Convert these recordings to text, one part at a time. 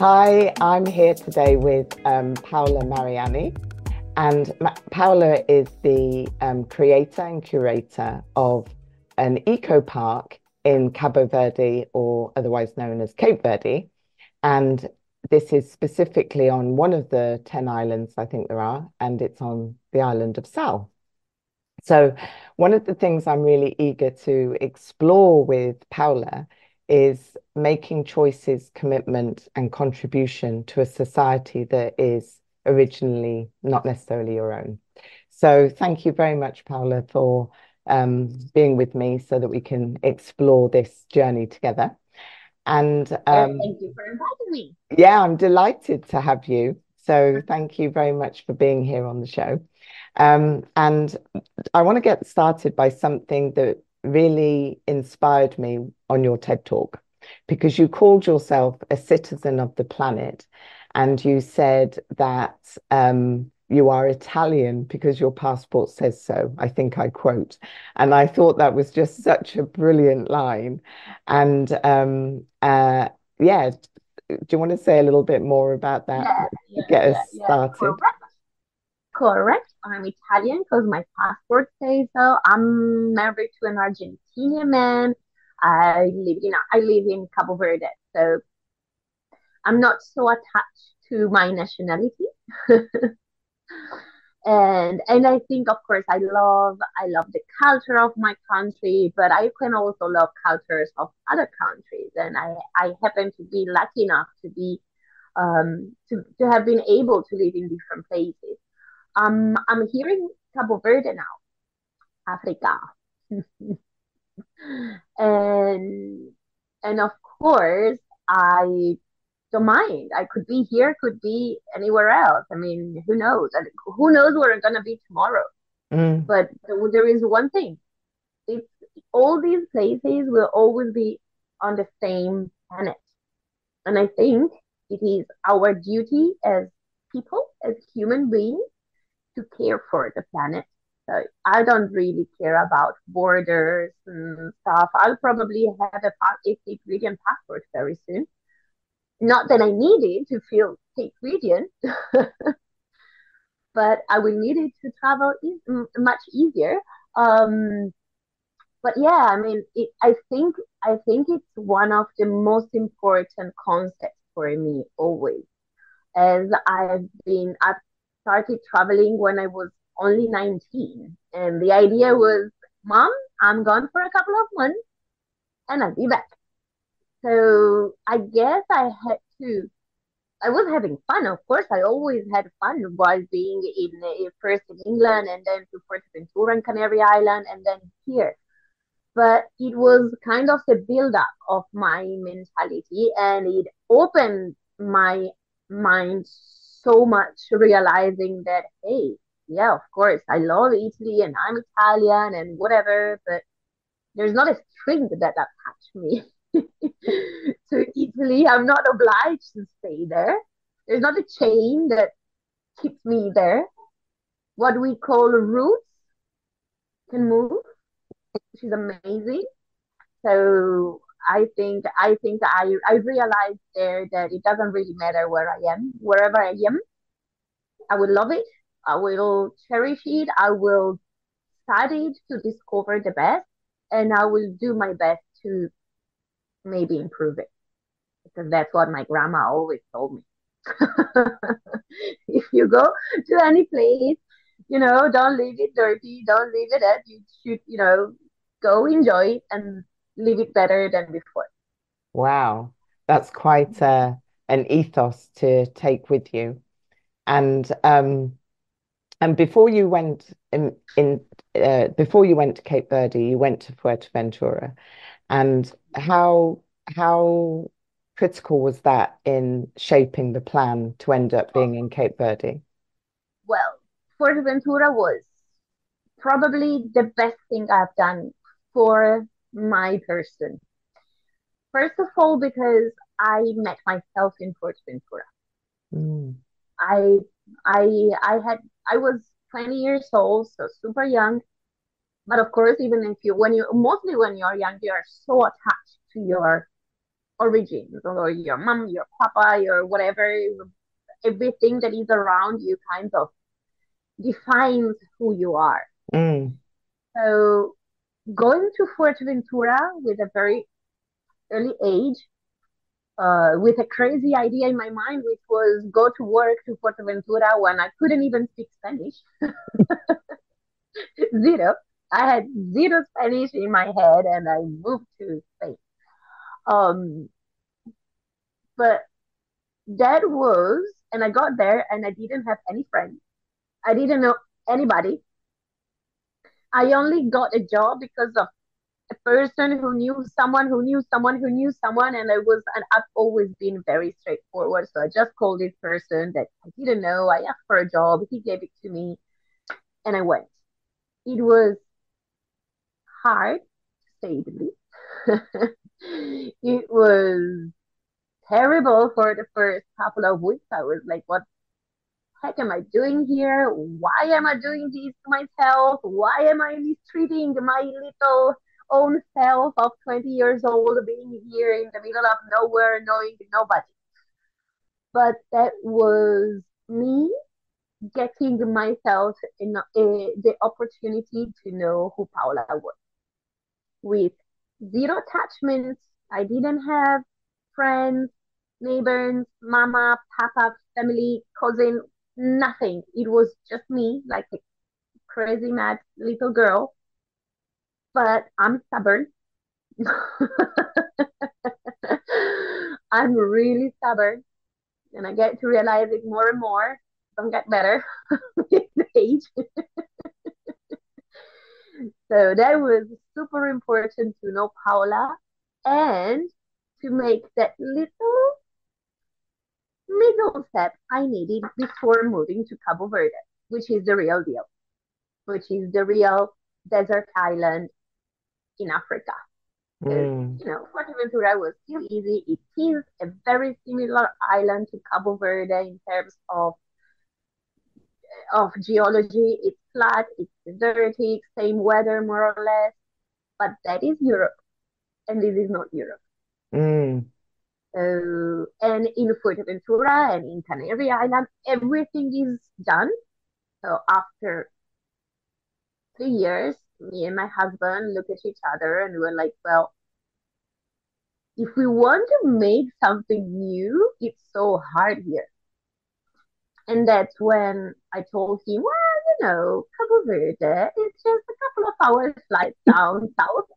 Hi, I'm here today with um, Paola Mariani. And Ma- Paola is the um, creator and curator of an eco park in Cabo Verde, or otherwise known as Cape Verde. And this is specifically on one of the 10 islands, I think there are, and it's on the island of Sal. So, one of the things I'm really eager to explore with Paola is making choices, commitment, and contribution to a society that is originally not necessarily your own. So, thank you very much, Paola, for um, being with me so that we can explore this journey together. And um, thank you for inviting me. Yeah, I'm delighted to have you. So, thank you very much for being here on the show. Um, and I want to get started by something that really inspired me on your TED Talk because you called yourself a citizen of the planet and you said that um, you are Italian because your passport says so. I think I quote. And I thought that was just such a brilliant line. And um, uh, yeah, do you want to say a little bit more about that yeah, yeah, to get yeah, us started? Correct. Correct. I'm Italian because my passport says so. I'm married to an Argentinian man. I live in I live in Cabo Verde, so I'm not so attached to my nationality. and and I think of course I love I love the culture of my country, but I can also love cultures of other countries. And I, I happen to be lucky enough to be um, to, to have been able to live in different places. Um, I'm here in Cabo Verde now, Africa. and and of course I don't mind. I could be here, could be anywhere else. I mean, who knows? Who knows where I'm gonna be tomorrow? Mm. But there is one thing: it's all these places will always be on the same planet, and I think it is our duty as people, as human beings, to care for the planet. So I don't really care about borders and stuff. I'll probably have a, Cape Verdean passport very soon. Not that I need it to feel Cape Verdean, but I will need it to travel e- much easier. Um, but yeah, I mean, it, I think I think it's one of the most important concepts for me always, as I've been I've started traveling when I was only 19. And the idea was, Mom, I'm gone for a couple of months and I'll be back. So I guess I had to, I was having fun. Of course, I always had fun while being in uh, first in England and then to Fuerteventura and Canary Island and then here. But it was kind of the build up of my mentality and it opened my mind so much realizing that, hey, yeah, of course, I love Italy and I'm Italian and whatever, but there's not a string that attach me to Italy. I'm not obliged to stay there. There's not a chain that keeps me there. What we call roots can move, which is amazing. So I think I think I I realized there that it doesn't really matter where I am, wherever I am, I will love it. I will cherish it. I will study to discover the best, and I will do my best to maybe improve it because that's what my grandma always told me. if you go to any place, you know, don't leave it dirty, don't leave it as you should, you know, go enjoy it and leave it better than before. Wow, that's quite uh, an ethos to take with you. And um, and before you went in, in uh, before you went to Cape Verde, you went to Fuerteventura, and how how critical was that in shaping the plan to end up being in Cape Verde? Well, Fuerteventura was probably the best thing I've done for my person. First of all, because I met myself in Fuerteventura. Mm. I I I had I was 20 years old, so super young. But of course, even if you when you mostly when you're young, you are so attached to your origins or your mom, your papa, your whatever, everything that is around you kind of defines who you are. Mm. So going to Fuerteventura with a very early age, uh, with a crazy idea in my mind, which was go to work to Fuerteventura when I couldn't even speak Spanish. zero. I had zero Spanish in my head and I moved to Spain. Um, but that was, and I got there and I didn't have any friends. I didn't know anybody. I only got a job because of a person who knew someone who knew someone who knew someone, and I was, and I've always been very straightforward. So I just called this person that I didn't know. I asked for a job. He gave it to me, and I went. It was hard, to say the least. it was terrible for the first couple of weeks. I was like, what heck am I doing here? Why am I doing this to myself? Why am I mistreating my little own self of 20 years old being here in the middle of nowhere, knowing nobody? But that was me getting myself in uh, the opportunity to know who Paola was. With zero attachments, I didn't have friends, neighbors, mama, papa, family, cousin, nothing. It was just me, like a crazy mad little girl. But I'm stubborn. I'm really stubborn. And I get to realize it more and more. Don't get better with age. so that was super important to know Paola and to make that little middle step I needed before moving to Cabo Verde, which is the real deal, which is the real desert island in Africa. Mm. You know, Fuerteventura was still easy. It is a very similar island to Cabo Verde in terms of of geology. It's flat, it's desertic, same weather more or less, but that is Europe, and this is not Europe. Mm. Uh, and in Fuerteventura and in Canary Island, everything is done. So after three years, me and my husband look at each other and we were like, well, if we want to make something new, it's so hard here. And that's when I told him, well, you know, Cabo Verde, is just a couple of hours flight down south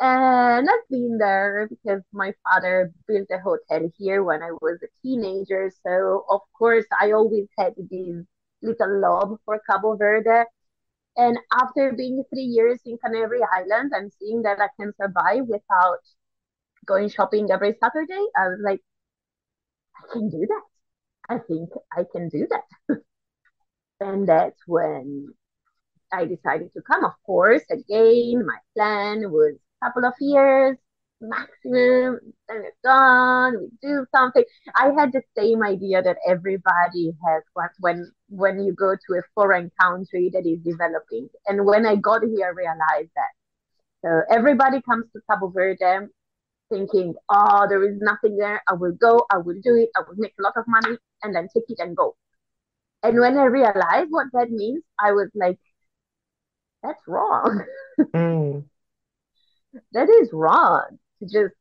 and I've been there because my father built a hotel here when I was a teenager. So, of course, I always had this little love for Cabo Verde. And after being three years in Canary Islands and seeing that I can survive without going shopping every Saturday, I was like, I can do that. I think I can do that. and that's when I decided to come. Of course, again, my plan was couple of years maximum then it's gone we do something. I had the same idea that everybody has what when when you go to a foreign country that is developing. And when i got here i realized that. So everybody comes to cabo verde thinking oh there is nothing there. I will go i will do it i will make a lot of money and then take it and go. And when i realized what that means i was like that's wrong. Mm that is wrong to just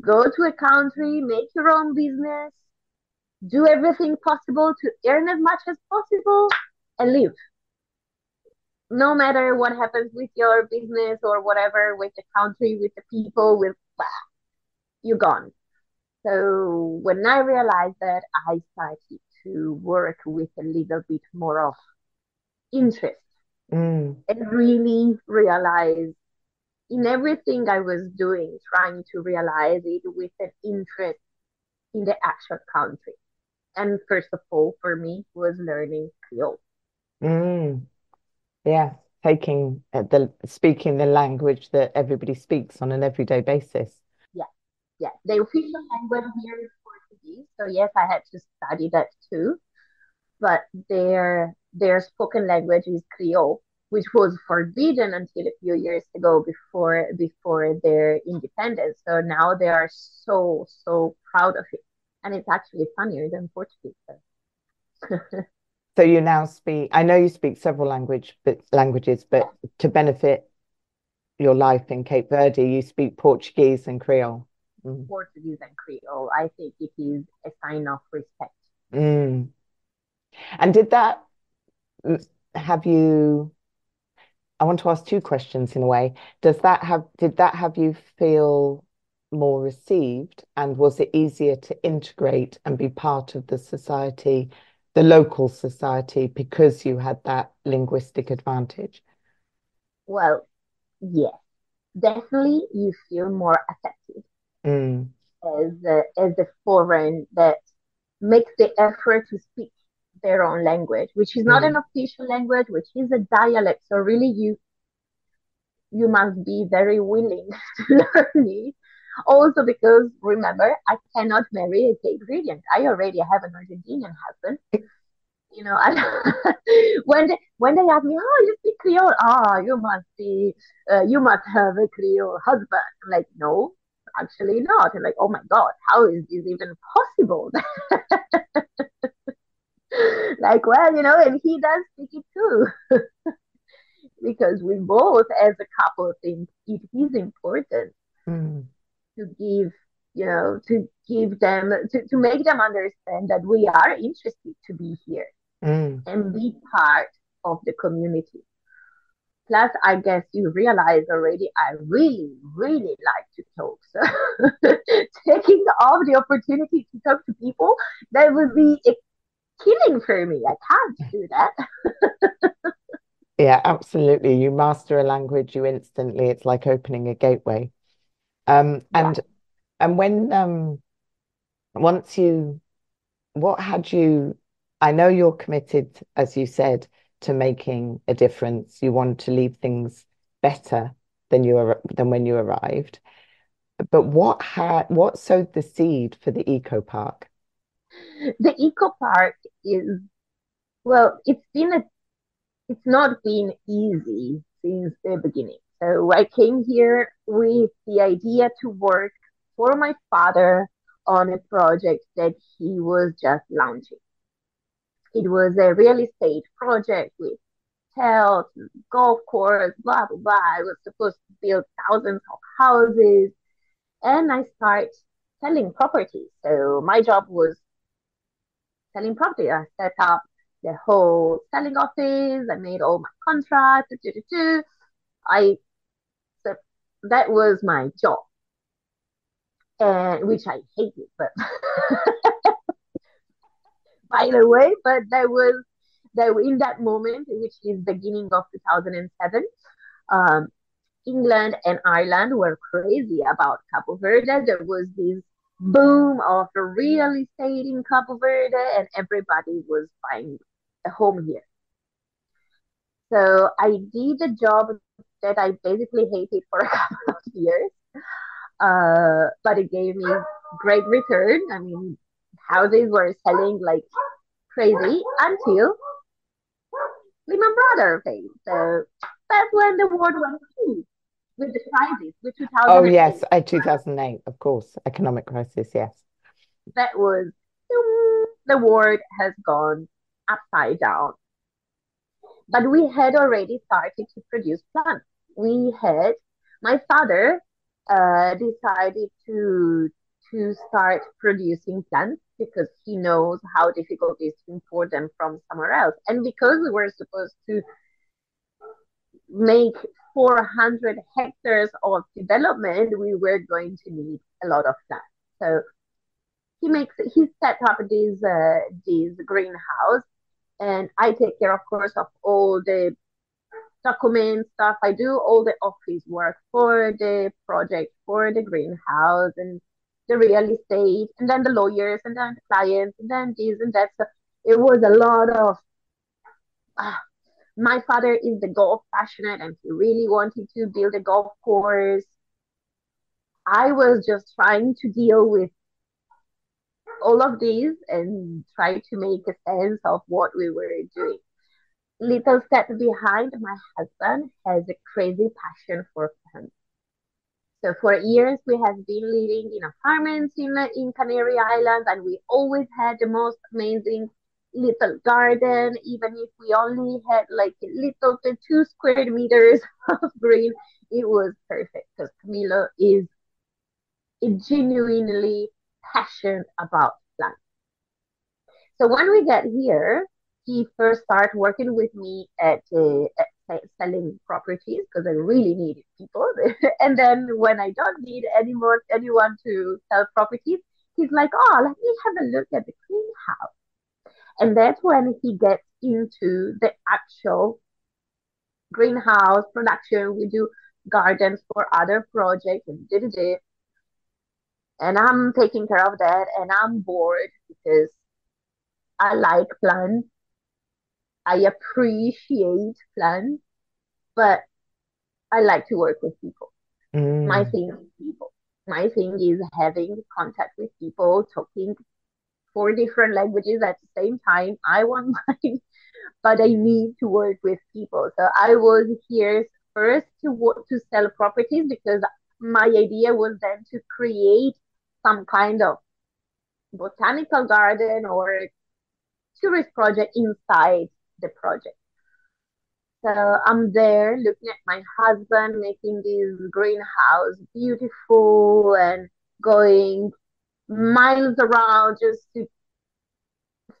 go to a country, make your own business, do everything possible to earn as much as possible and live. No matter what happens with your business or whatever, with the country, with the people, with blah, you're gone. So when I realized that, I started to work with a little bit more of interest mm. and really realize in everything I was doing, trying to realize it with an interest in the actual country. And first of all, for me, was learning Creole. Mm. Yeah, taking uh, the speaking the language that everybody speaks on an everyday basis. Yeah, yeah. The official language here is Portuguese, so yes, I had to study that too. But their their spoken language is Creole, which was forbidden until a few years ago before before their independence. So now they are so so proud of it, and it's actually funnier than Portuguese. so you now speak. I know you speak several language but languages, but to benefit your life in Cape Verde, you speak Portuguese and Creole. Mm. Portuguese and Creole. I think it is a sign of respect. Mm. And did that have you I want to ask two questions in a way. Does that have did that have you feel more received and was it easier to integrate and be part of the society, the local society, because you had that linguistic advantage? Well, yes. Definitely you feel more accepted mm. as a, as a foreign that makes the effort to speak their own language, which is not mm. an official language, which is a dialect. So really, you you must be very willing to learn it. Also, because remember, I cannot marry a Cape Verdean. I already have an Argentinian husband. You know, I, when they, when they ask me, "Oh, you speak Creole?" Ah, oh, you must be, uh, you must have a Creole husband. I'm like, no, actually not. I'm like, oh my god, how is this even possible? like, well, you know, and he does speak it too. because we both, as a couple, think it is important mm. to give, you know, to give them, to, to make them understand that we are interested to be here mm. and be part of the community. Plus, I guess you realize already, I really, really like to talk. So, taking off the opportunity to talk to people, that would be a killing for me. I can't do that. yeah, absolutely. You master a language, you instantly, it's like opening a gateway. Um, and yeah. and when um once you what had you I know you're committed, as you said, to making a difference. You want to leave things better than you are than when you arrived. But what had what sowed the seed for the eco park? The eco park is well it's been a it's not been easy since the beginning. So i came here with the idea to work for my father on a project that he was just launching. It was a real estate project with hotels golf course blah blah blah. I was supposed to build thousands of houses and i start selling properties. So my job was selling property. I set up the whole selling office. I made all my contracts. I so that was my job, and which I hated. But by the way, but that was that in that moment, which is beginning of 2007. Um, England and Ireland were crazy about Cabo Verde. There was this boom of the real estate in Cabo Verde, and everybody was buying a home here. So I did a job that I basically hated for a couple of years, uh, but it gave me great return. I mean, houses were selling like crazy until Lehman Brothers failed. So that's when the world went to with the crisis, with 2008. Oh, yes, uh, 2008, of course, economic crisis, yes. That was the world has gone upside down. But we had already started to produce plants. We had, my father uh, decided to to start producing plants because he knows how difficult it is to import them from somewhere else. And because we were supposed to make 400 hectares of development, we were going to need a lot of land. So he makes he set up this uh, this greenhouse, and I take care, of course, of all the documents stuff. I do all the office work for the project, for the greenhouse, and the real estate, and then the lawyers, and then the clients, and then this and that. So it was a lot of uh, my father is the golf passionate and he really wanted to build a golf course. I was just trying to deal with all of these and try to make a sense of what we were doing. little step behind, my husband has a crazy passion for plants. So for years we have been living in apartments in in Canary Islands, and we always had the most amazing little garden, even if we only had like a little bit two square meters of green, it was perfect because Camilo is genuinely passionate about plants. So when we get here, he first started working with me at, uh, at selling properties because I really needed people. and then when I don't need anyone anyone to sell properties, he's like, "Oh, let me have a look at the greenhouse." And that's when he gets into the actual greenhouse production. We do gardens for other projects and did it. And I'm taking care of that and I'm bored because I like plants. I appreciate plants, but I like to work with people. Mm. My thing is people. My thing is having contact with people, talking four different languages at the same time. I want mine, but I need to work with people. So I was here first to work to sell properties because my idea was then to create some kind of botanical garden or tourist project inside the project. So I'm there looking at my husband making this greenhouse beautiful and going miles around just to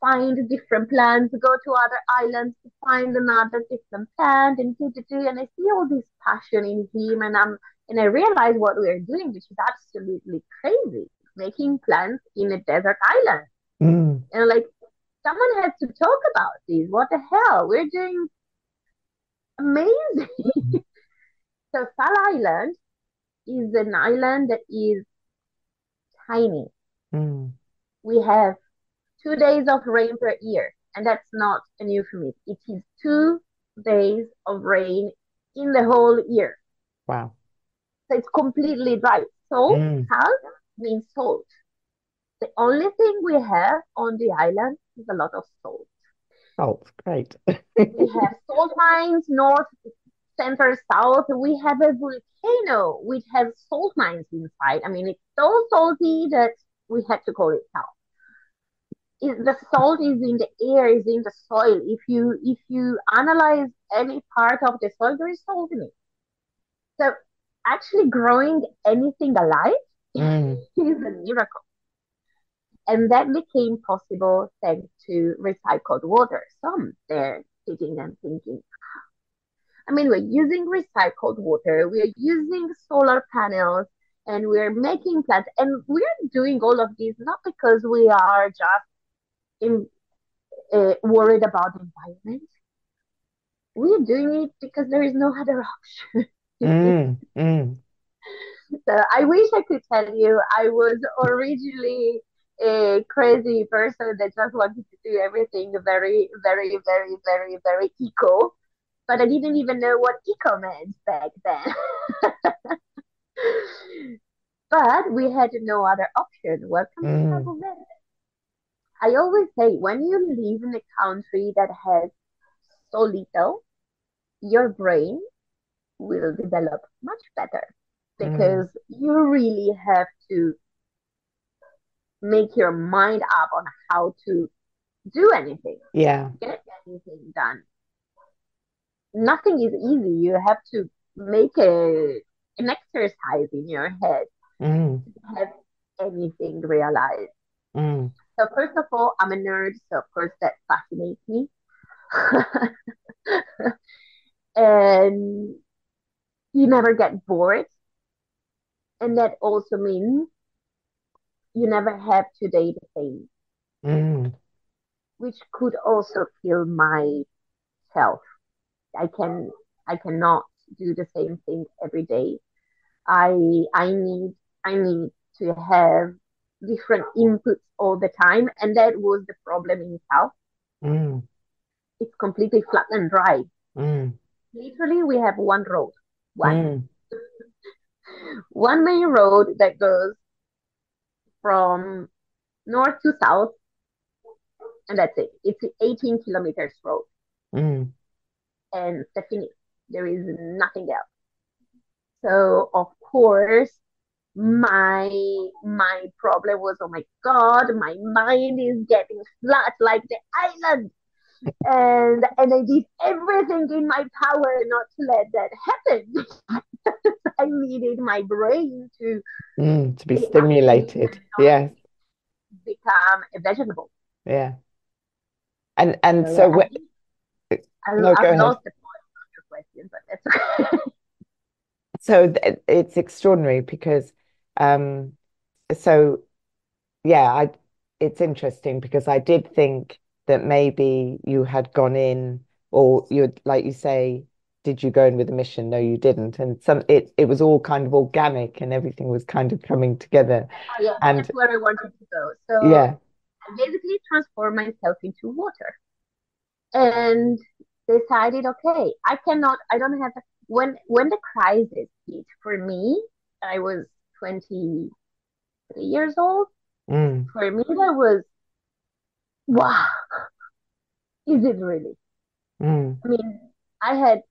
find different plants, go to other islands to find another different plant and do, do, do. And I see all this passion in him and I'm and I realize what we're doing, which is absolutely crazy, making plants in a desert island. Mm. And like someone has to talk about this. What the hell? We're doing amazing. so Sal Island is an island that is tiny. Mm. We have two days of rain per year, and that's not an euphemism. It is two days of rain in the whole year. Wow. So it's completely dry. Salt, mm. salt means salt. The only thing we have on the island is a lot of salt. Salt, great. we have salt mines north, center, south. We have a volcano which has salt mines inside. I mean, it's so salty that we had to call it salt. It, the salt is in the air, is in the soil. If you if you analyze any part of the soil, there is salt in it. So actually growing anything alive mm. is a miracle. And that became possible thanks to recycled water. Some they're sitting and thinking, I mean, we're using recycled water, we're using solar panels, and we're making plans And we're doing all of this not because we are just in, uh, worried about the environment. We're doing it because there is no other option. mm, mm. So I wish I could tell you I was originally a crazy person that just wanted to do everything very, very, very, very, very eco. But I didn't even know what eco meant back then. but we had no other option. Welcome mm. to Cabo Verde. I always say when you live in a country that has so little, your brain will develop much better because mm. you really have to make your mind up on how to do anything. Yeah. Get anything done. Nothing is easy. You have to make a an exercise in your head mm. to have anything realized. Mm. So first of all, I'm a nerd, so of course that fascinates me. and you never get bored. And that also means you never have to today the same. Mm. Which could also kill myself. I can I cannot do the same thing every day. I I need I need to have different inputs all the time, and that was the problem in Sal. Mm. It's completely flat and dry. Mm. Literally, we have one road, one, mm. one main road that goes from north to south, and that's it. It's 18 kilometers road. Mm. and Stephanie. There is nothing else. So of course, my my problem was, oh my God, my mind is getting flat like the island. And and I did everything in my power not to let that happen. I needed my brain to mm, to be stimulated. Yes. Become a vegetable. Yeah. And and so, so what I, no, I've lost the point of your question, but that's okay. so it's extraordinary because um so yeah, I it's interesting because I did think that maybe you had gone in or you like you say did you go in with a mission? No, you didn't. And some it it was all kind of organic and everything was kind of coming together. Oh, yeah, and that's where I wanted to go. So yeah. I basically transformed myself into water. And decided, okay, I cannot, I don't have when when the crisis hit for me, I was 23 years old. Mm. For me, that was wow. Is it really? Mm. I mean, I had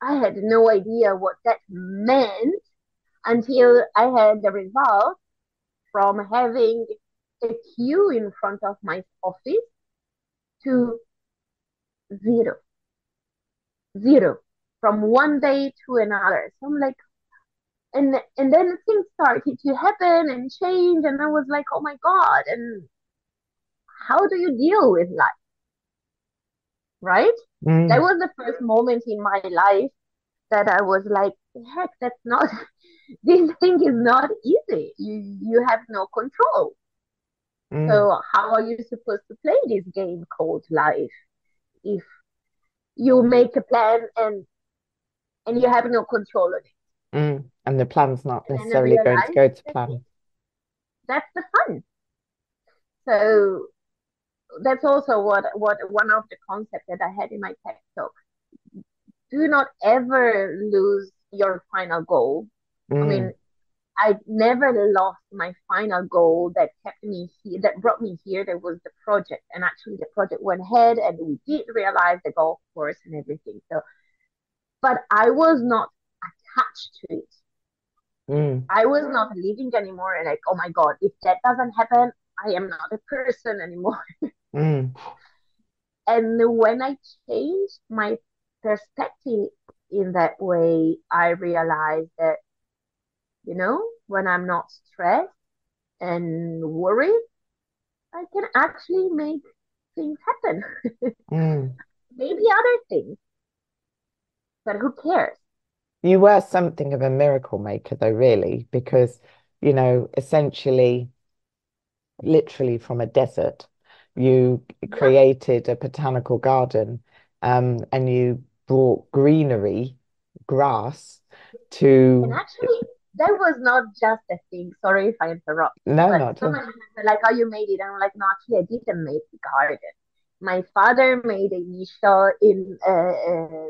I had no idea what that meant until I had the result from having a queue in front of my office to zero. Zero. From one day to another. So I'm like, and and then things started to happen and change and I was like, oh my God, and how do you deal with life? right? Mm. That was the first moment in my life that I was like, heck, that's not this thing is not easy. You you have no control. Mm. So how are you supposed to play this game called life if you make a plan and and you have no control on it? Mm. And the plan's not necessarily going to go to plan. That's the fun. So that's also what what one of the concepts that I had in my TED talk. Do not ever lose your final goal. Mm. I mean. I never lost my final goal that kept me here, that brought me here. That was the project, and actually the project went ahead, and we did realize the golf course and everything. So, but I was not attached to it. Mm. I was not living anymore, and like, oh my god, if that doesn't happen, I am not a person anymore. Mm. And when I changed my perspective in that way, I realized that, you know, when I'm not stressed and worried, I can actually make things happen. mm. Maybe other things, but who cares? You were something of a miracle maker, though, really, because, you know, essentially, literally from a desert, you created a botanical garden um, and you brought greenery, grass to. And actually, that was not just a thing. Sorry if I interrupt. No, not so like how you made it. I'm like, no, actually, I didn't make the garden. My father made a initial in uh, uh,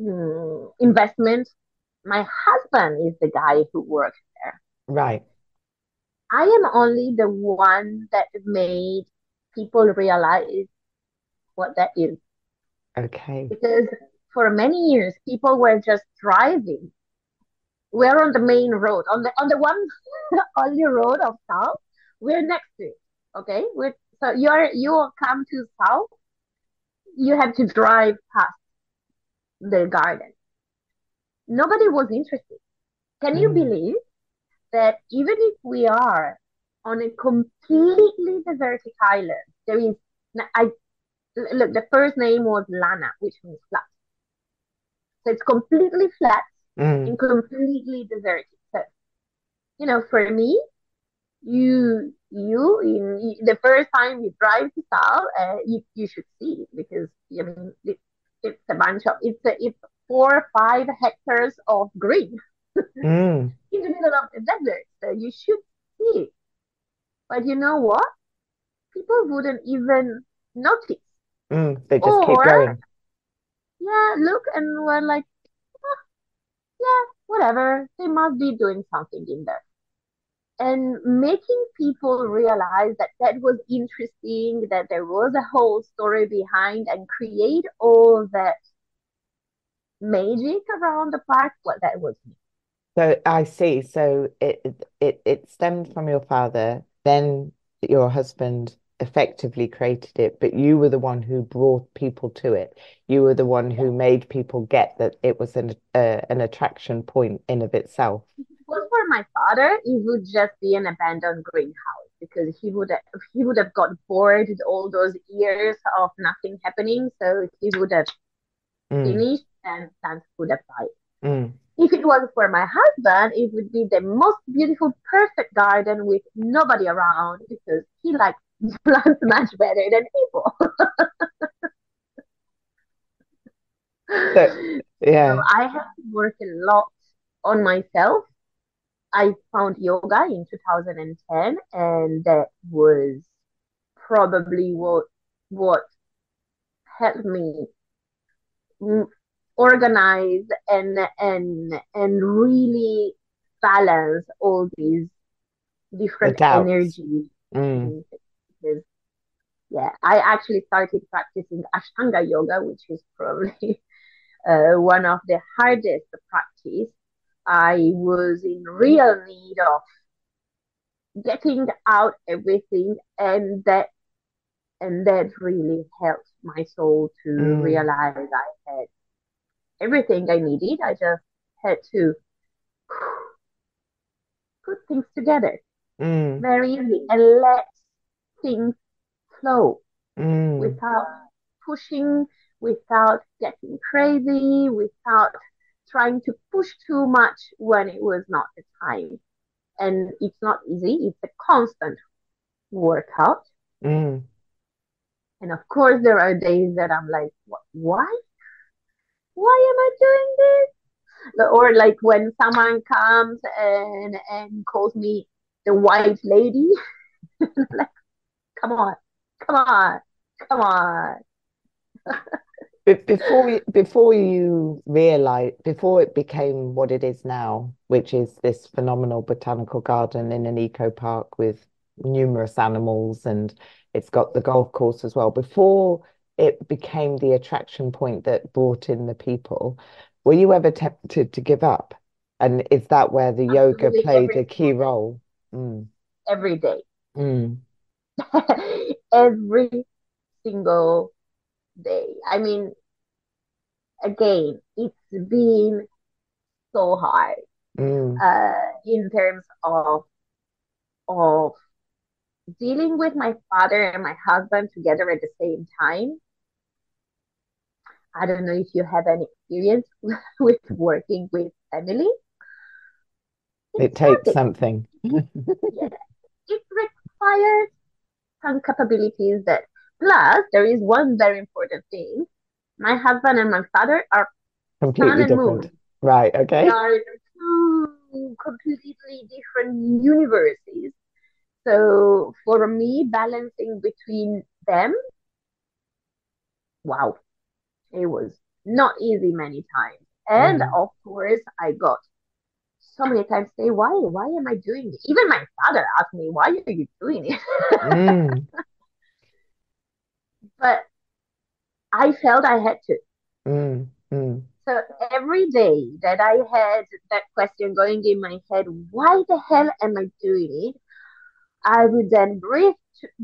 Mm, investment. My husband is the guy who works there. Right. I am only the one that made people realize what that is. Okay. Because for many years, people were just driving. We're on the main road, on the on the one only road of Sal. We're next to it. Okay, we're, so you're you will come to Sal. You have to drive past the garden. Nobody was interested. Can you mm. believe that even if we are on a completely deserted island, there is I look the first name was Llana, which means flat. So it's completely flat mm. and completely deserted. So you know, for me, you you in the first time you drive to Sal, uh, you you should see it because I mean it, it's a bunch of it's a, it's four or five hectares of green mm. in the middle of the desert. So you should see it. But you know what? People wouldn't even notice. Mm, they just or, keep going. Yeah, look, and we're like, oh, yeah, whatever. They must be doing something in there. And making people realize that that was interesting, that there was a whole story behind, and create all that magic around the park. What that was me. So I see. So it it it stemmed from your father, then your husband effectively created it, but you were the one who brought people to it. You were the one who made people get that it was an uh, an attraction point in of itself. If for my father, it would just be an abandoned greenhouse because he would have, he would have got bored with all those years of nothing happening. So he would have Mm, finished and plants would have died. mm. If it was for my husband, it would be the most beautiful, perfect garden with nobody around because he likes plants much better than people. So So yeah. I have to work a lot on myself. I found yoga in 2010, and that was probably what what helped me organize and and and really balance all these different doubts. energies. Mm, yeah, I actually started practicing Ashtanga yoga, which is probably uh, one of the hardest practice. I was in real need of getting out everything, and that and that really helped my soul to mm, realize I had everything I needed. I just had to put things together. Mm, very easy. And let things flow mm, without pushing, without getting crazy, without trying to push too much when it was not the time. And it's not easy, it's a constant workout. mm. And of course, there are days that I'm like, why? Why am I doing this? Or like when someone comes and and calls me the white lady, like, come on, come on, come on. But before you, before you realize, before it became what it is now, which is this phenomenal botanical garden in an eco park with numerous animals, and it's got the golf course as well. Before it became the attraction point that brought in the people, were you ever tempted to give up? And is that where the yoga played a key day, role? Mm, every day, mm, every single day. I mean, again, it's been so hard mm. uh, in terms of of dealing with my father and my husband together at the same time. I don't know if you have any experience with working with family. It's It takes something. something. Yeah, it requires some capabilities that. Plus, there is one very important thing. My husband and my father are sun Completely and different. moon. Right, They okay. are two completely different universes. So for me, balancing between them, wow, it was not easy many times. And Mm, of course, I got so many times say, why, why am I doing it? Even my father asked me, why are you doing it? mm, but I felt I had to. mm, mm, So every day that I had that question going in my head, why the hell am I doing it? I would then breathe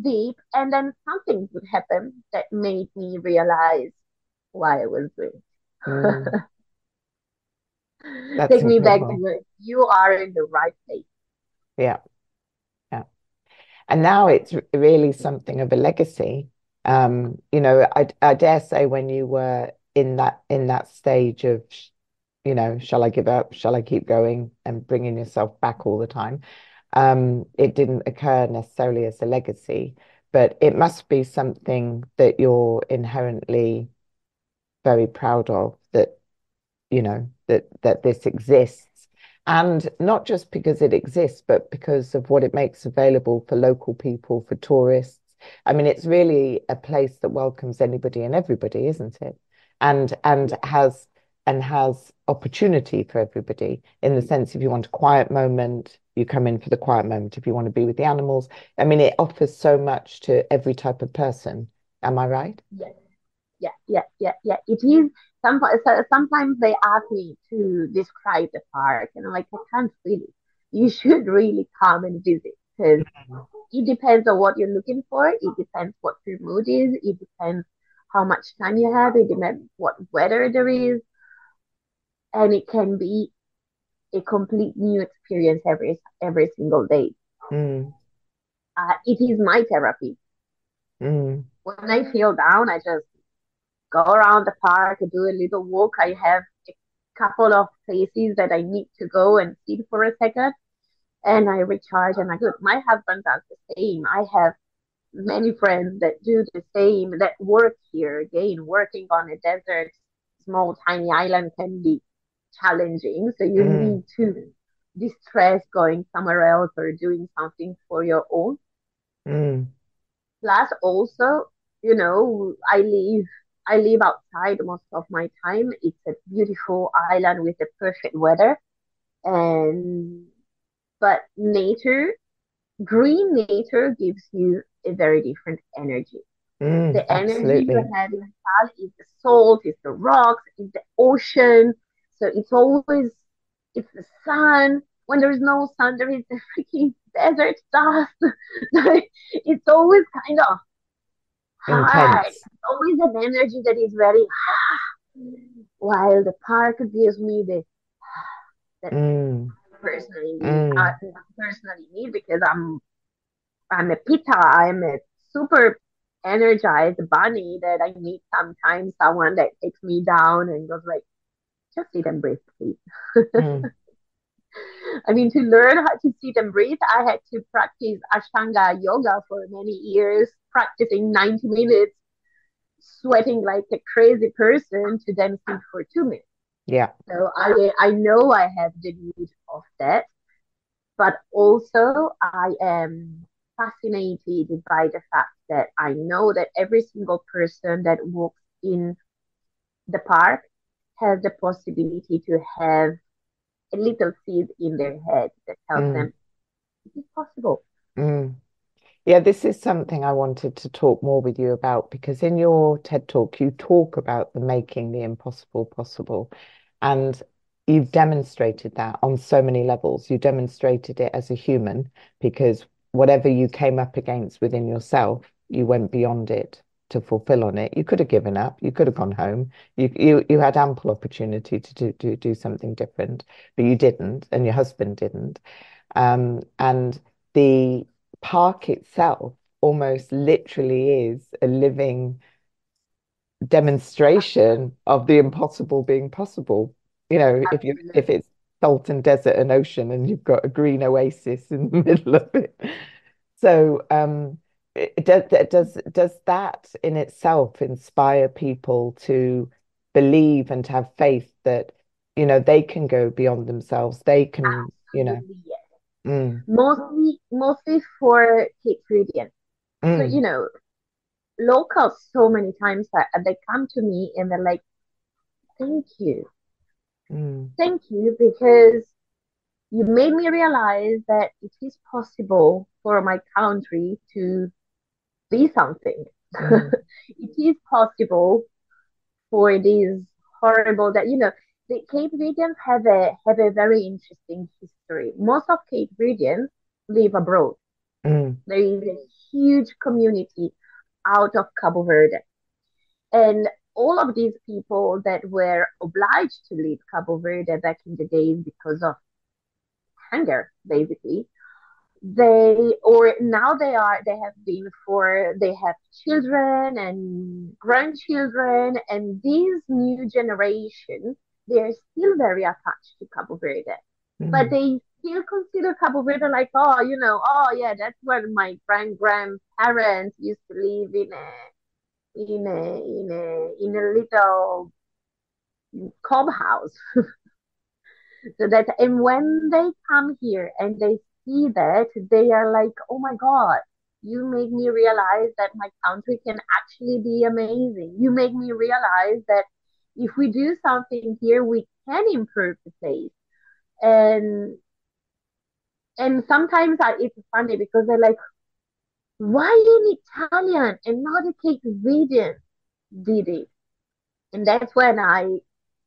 deep and then something would happen that made me realize why I was doing mm. Take me back to incredible. where you are in the right place. Yeah, yeah. And now it's really something of a legacy. Um, you know, I I dare say when you were in that in that stage of, you know, shall I give up? Shall I keep going? And bringing yourself back all the time. Um, it didn't occur necessarily as a legacy, but it must be something that you're inherently very proud of that you know that that this exists and not just because it exists but because of what it makes available for local people for tourists i mean it's really a place that welcomes anybody and everybody isn't it and and has and has opportunity for everybody in the sense if you want a quiet moment you come in for the quiet moment if you want to be with the animals. I mean, it offers so much to every type of person. Am I right? Yes. Yeah, yeah, yeah, yeah. It is. Some, sometimes they ask me to describe the park, and I'm like, I can't really. You should really come and visit because mm-hmm. it depends on what you're looking for. It depends what your mood is. It depends how much time you have. It depends what weather there is, and it can be a complete new experience every every single day. Mm. Uh, it is my therapy. Mm. When I feel down, I just go around the park, do a little walk. I have a couple of places that I need to go and sit for a second, and I recharge and I go. My husband does the same. I have many friends that do the same that work here again working on a desert small tiny island can be challenging. So you mm. need to distress going somewhere else or doing something for your own. Mm. Plus, also, you know, I live I live outside most of my time. It's a beautiful island with the perfect weather, and but nature, green nature gives you a very different energy. Mm, the absolutely. energy you have in Nepal is the salt, is the rocks, is the ocean, so it's always it's the sun. When there's no sun, there is the freaking desert dust. it's always kind of high. It's always an energy that is very. While the park gives me the that mm. Personally mm. Uh, personally need because I'm I'm a pitta, I'm a super energized bunny that I need sometimes someone that takes me down and goes like, just sit and breathe, please. Mm. I mean, to learn how to sit and breathe, I had to practice Ashtanga yoga for many years, practicing 90 minutes, sweating like a crazy person to then sit for two minutes. Yeah. So I I know I have the need of that, but also I am fascinated by the fact that I know that every single person that walks in the park has the possibility to have a little seed in their head that tells mm. them it is possible. Mm. Yeah, this is something I wanted to talk more with you about because in your TED talk, you talk about the making the impossible possible. And you've demonstrated that on so many levels. You demonstrated it as a human because whatever you came up against within yourself, you went beyond it to fulfill on it. You could have given up. You could have gone home. You you you had ample opportunity to do do, do something different, but you didn't, and your husband didn't. Um, and the park itself almost literally is a living demonstration of the impossible being possible. You know, if you if it's salt and desert and ocean, and you've got a green oasis in the middle of it. So um, does does does that in itself inspire people to believe and to have faith that you know they can go beyond themselves they can Absolutely, you know yes. mm. mostly mostly for Cape Verdean mm. so you know locals so many times that they come to me and they're like thank you mm. thank you because you made me realize that it is possible for my country to be something. Mm. it is possible for these horrible that you know the Cape Verdeans have a have a very interesting history. Most of Cape Verdeans live abroad. Mm. There is a huge community out of Cabo Verde. And all of these people that were obliged to leave Cabo Verde back in the days because of hunger, basically, they or now they are they have been for they have children and grandchildren and these new generation they're still very attached to Cabo Verde mm-hmm. but they still consider Cabo Verde like oh you know oh yeah that's where my grand grandparents used to live in a in a in a in a little cob house so that and when they come here and they see that, they are like, oh my God, you make me realize that my country can actually be amazing. You make me realize that if we do something here, we can improve the place. And and sometimes I, it's funny because they're like, why in Italian and not a Cape Verdean did it? And that's when I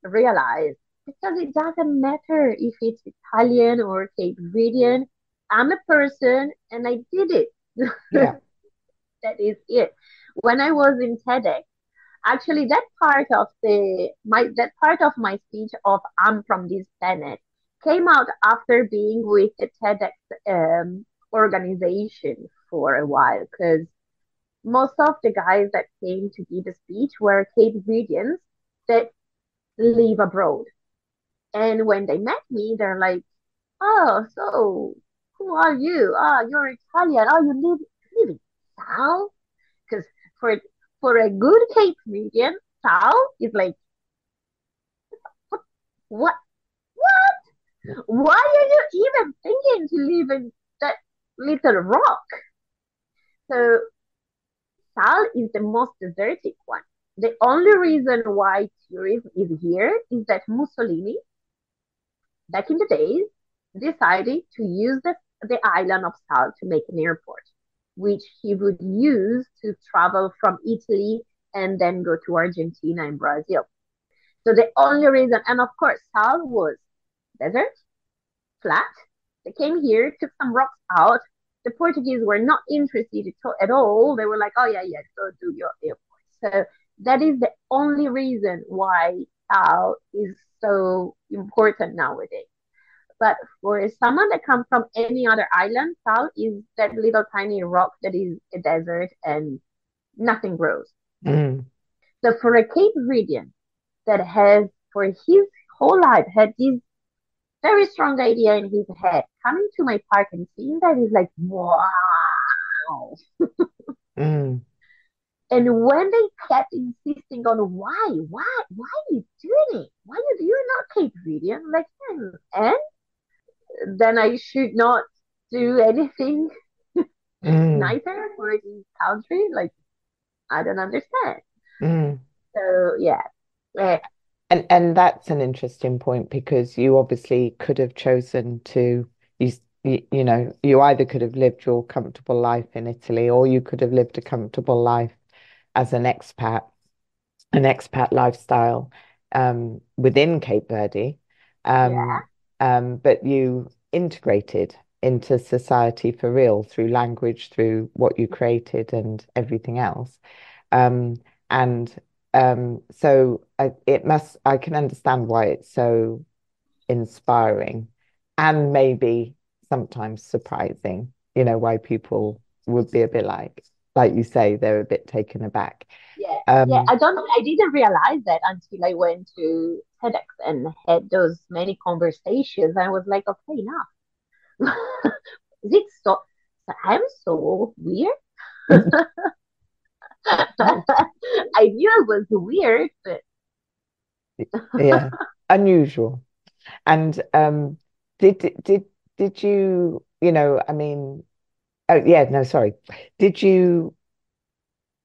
realized because it doesn't matter if it's Italian or Cape Verdean. I'm a person and I did it. Yeah. that is it. When I was in TEDx, actually that part of the my that part of my speech of I'm from this planet came out after being with the TEDx um, organization for a while because most of the guys that came to give the speech were Cape Verdeans that live abroad. And when they met me, they're like, "Oh, so who are you? Oh, you're Italian. Oh, you live live in Sal?" Because for for a good Cape Verdean, Sal is like, what, what? Why are you even thinking to live in that little rock? So Sal is the most desertic one. The only reason why tourism is here is that Mussolini, back in the days, decided to use the, the island of Sal to make an airport, which he would use to travel from Italy and then go to Argentina and Brazil. So the only reason, and of course, Sal was desert, flat. They came here, took some rocks out. The Portuguese were not interested at all. They were like, oh, yeah, yeah, go do your airport. So that is the only reason why Sal is so important nowadays. But for someone that comes from any other island, Sal is that little tiny rock that is a desert and nothing grows. Mm. So for a Cape Verdean that has for his whole life had this very strong idea in his head, coming to my park and seeing that is like, wow. Mm. And when they kept insisting on why, why, why are you doing it? Why are you not Cape Verdean? Like, and then I should not do anything Mm. nicer for this country. Like, I don't understand. Mm. So yeah, And and that's an interesting point because you obviously could have chosen to you, you know you either could have lived your comfortable life in Italy or you could have lived a comfortable life as an expat, an expat lifestyle um, within Cape Verde, yeah, um, um, but you integrated into society for real through language, through what you created and everything else. Um, and um, so I, it must, I can understand why it's so inspiring and maybe sometimes surprising, you know, why people would be a bit like, like you say, they're a bit taken aback. yeah, yeah. Um, I don't, I didn't realize that until I went to TEDx and had those many conversations. I was like, okay, enough. Is it so? I'm so weird. I knew it was weird, but yeah, unusual. And um, did did did you, you know, I mean, oh yeah, no, sorry. Did you,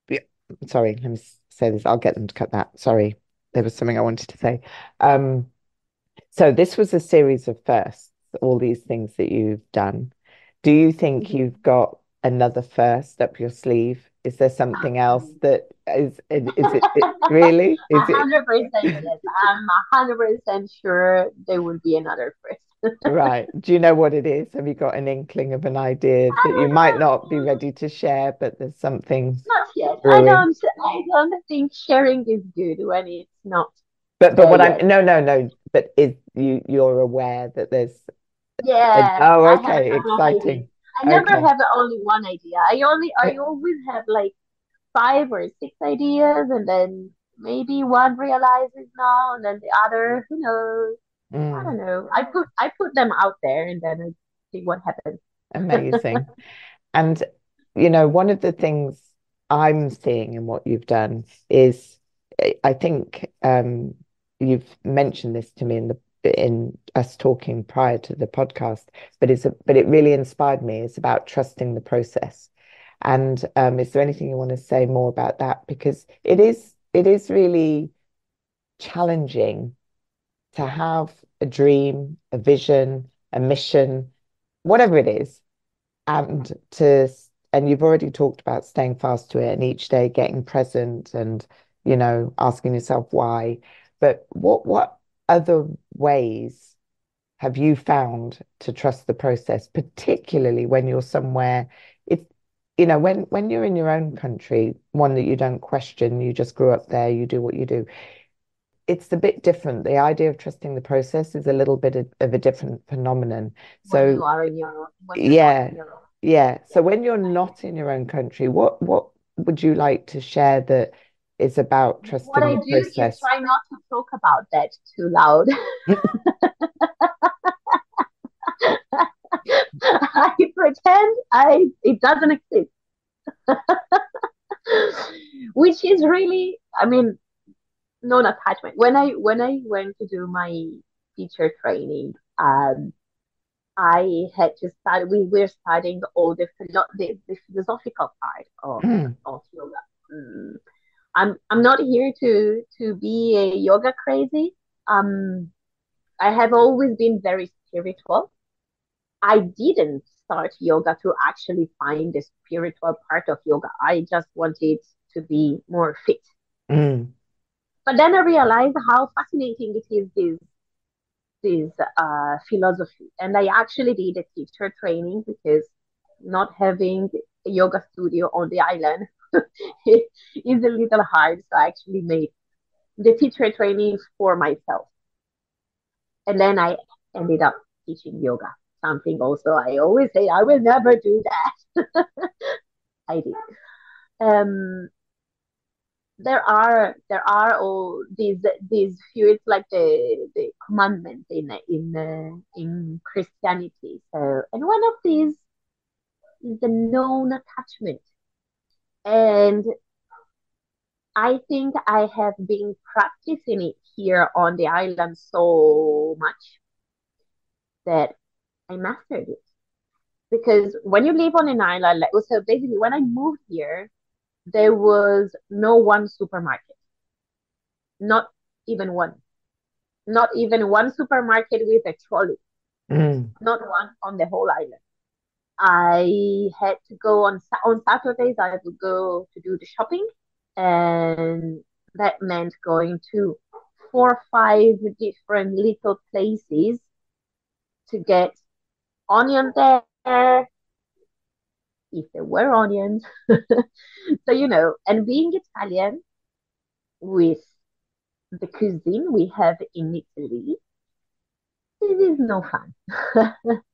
yeah, sorry, let me say this. I'll get them to cut that. Sorry, there was something I wanted to say. Um, so this was a series of firsts, all these things that you've done. Do you think Mhm. you've got another first up your sleeve? Is there something um, else that is, is it, it really? Is it hundred percent yes. I'm hundred percent sure there will be another first. Right. Do you know what it is? Have you got an inkling of an idea that you might not be ready to share, but there's something Not yet. I don't I don't think sharing is good when it's not But but what I'm no no no, but is you you're aware that there's a, Yeah, oh okay, exciting. I never Okay. have only one idea. I only I always have like five or six ideas and then maybe one realizes now and then the other, who knows? I mm, don't know. I put I put them out there and then I see what happens. amazing. And you know, one of the things I'm seeing in what you've done is I I think um you've mentioned this to me in the in us talking prior to the podcast, but it's a, but it really inspired me. It's about trusting the process. And um, is there anything you want to say more about that? Because it is it is really challenging to have a dream, a vision, a mission, whatever it is, and to and you've already talked about staying fast to it and each day getting present and you know asking yourself why. But what what other ways have you found to trust the process, particularly when you're somewhere it's you know when when you're in your own country, one that you don't question, you just grew up there, you do what you do it's a bit different. The idea of trusting the process is a little bit of, of a different phenomenon. So you are in your yeah, yeah. So when you're not in your own country, what what would you like to share that is about trusting what I do process? is try not to talk about that too loud. I pretend I it doesn't exist. Which is really, I mean, non-attachment. When I when I went to do my teacher training, um, I had to start. We were studying all the the, the philosophical part of mm. of yoga. Mm. I'm I'm not here to to be a yoga crazy. Um, I have always been very spiritual. I didn't start yoga to actually find the spiritual part of yoga. I just wanted to be more fit. Mm. But then I realized how fascinating it is this this uh, philosophy, and I actually did a teacher training because not having a yoga studio on the island is a little hard. So I actually made the teacher training for myself, and then I ended up teaching yoga. Something also I always say I will never do that. I did. Um, there are there are all these these few it's like the the commandments in in uh, in Christianity. So and one of these is the non-attachment, and I think I have been practicing it here on the island so much that I mastered it. Because when you live on an island, like so basically when I moved here, there was no one supermarket. Not even one. Not even one supermarket with a trolley. Mm. Not one on the whole island. I had to go on on Saturdays. I would go to do the shopping, and that meant going to four or five different little places to get onion there, if there were onions. so, you know, and being Italian with the cuisine we have in Italy, it is no fun.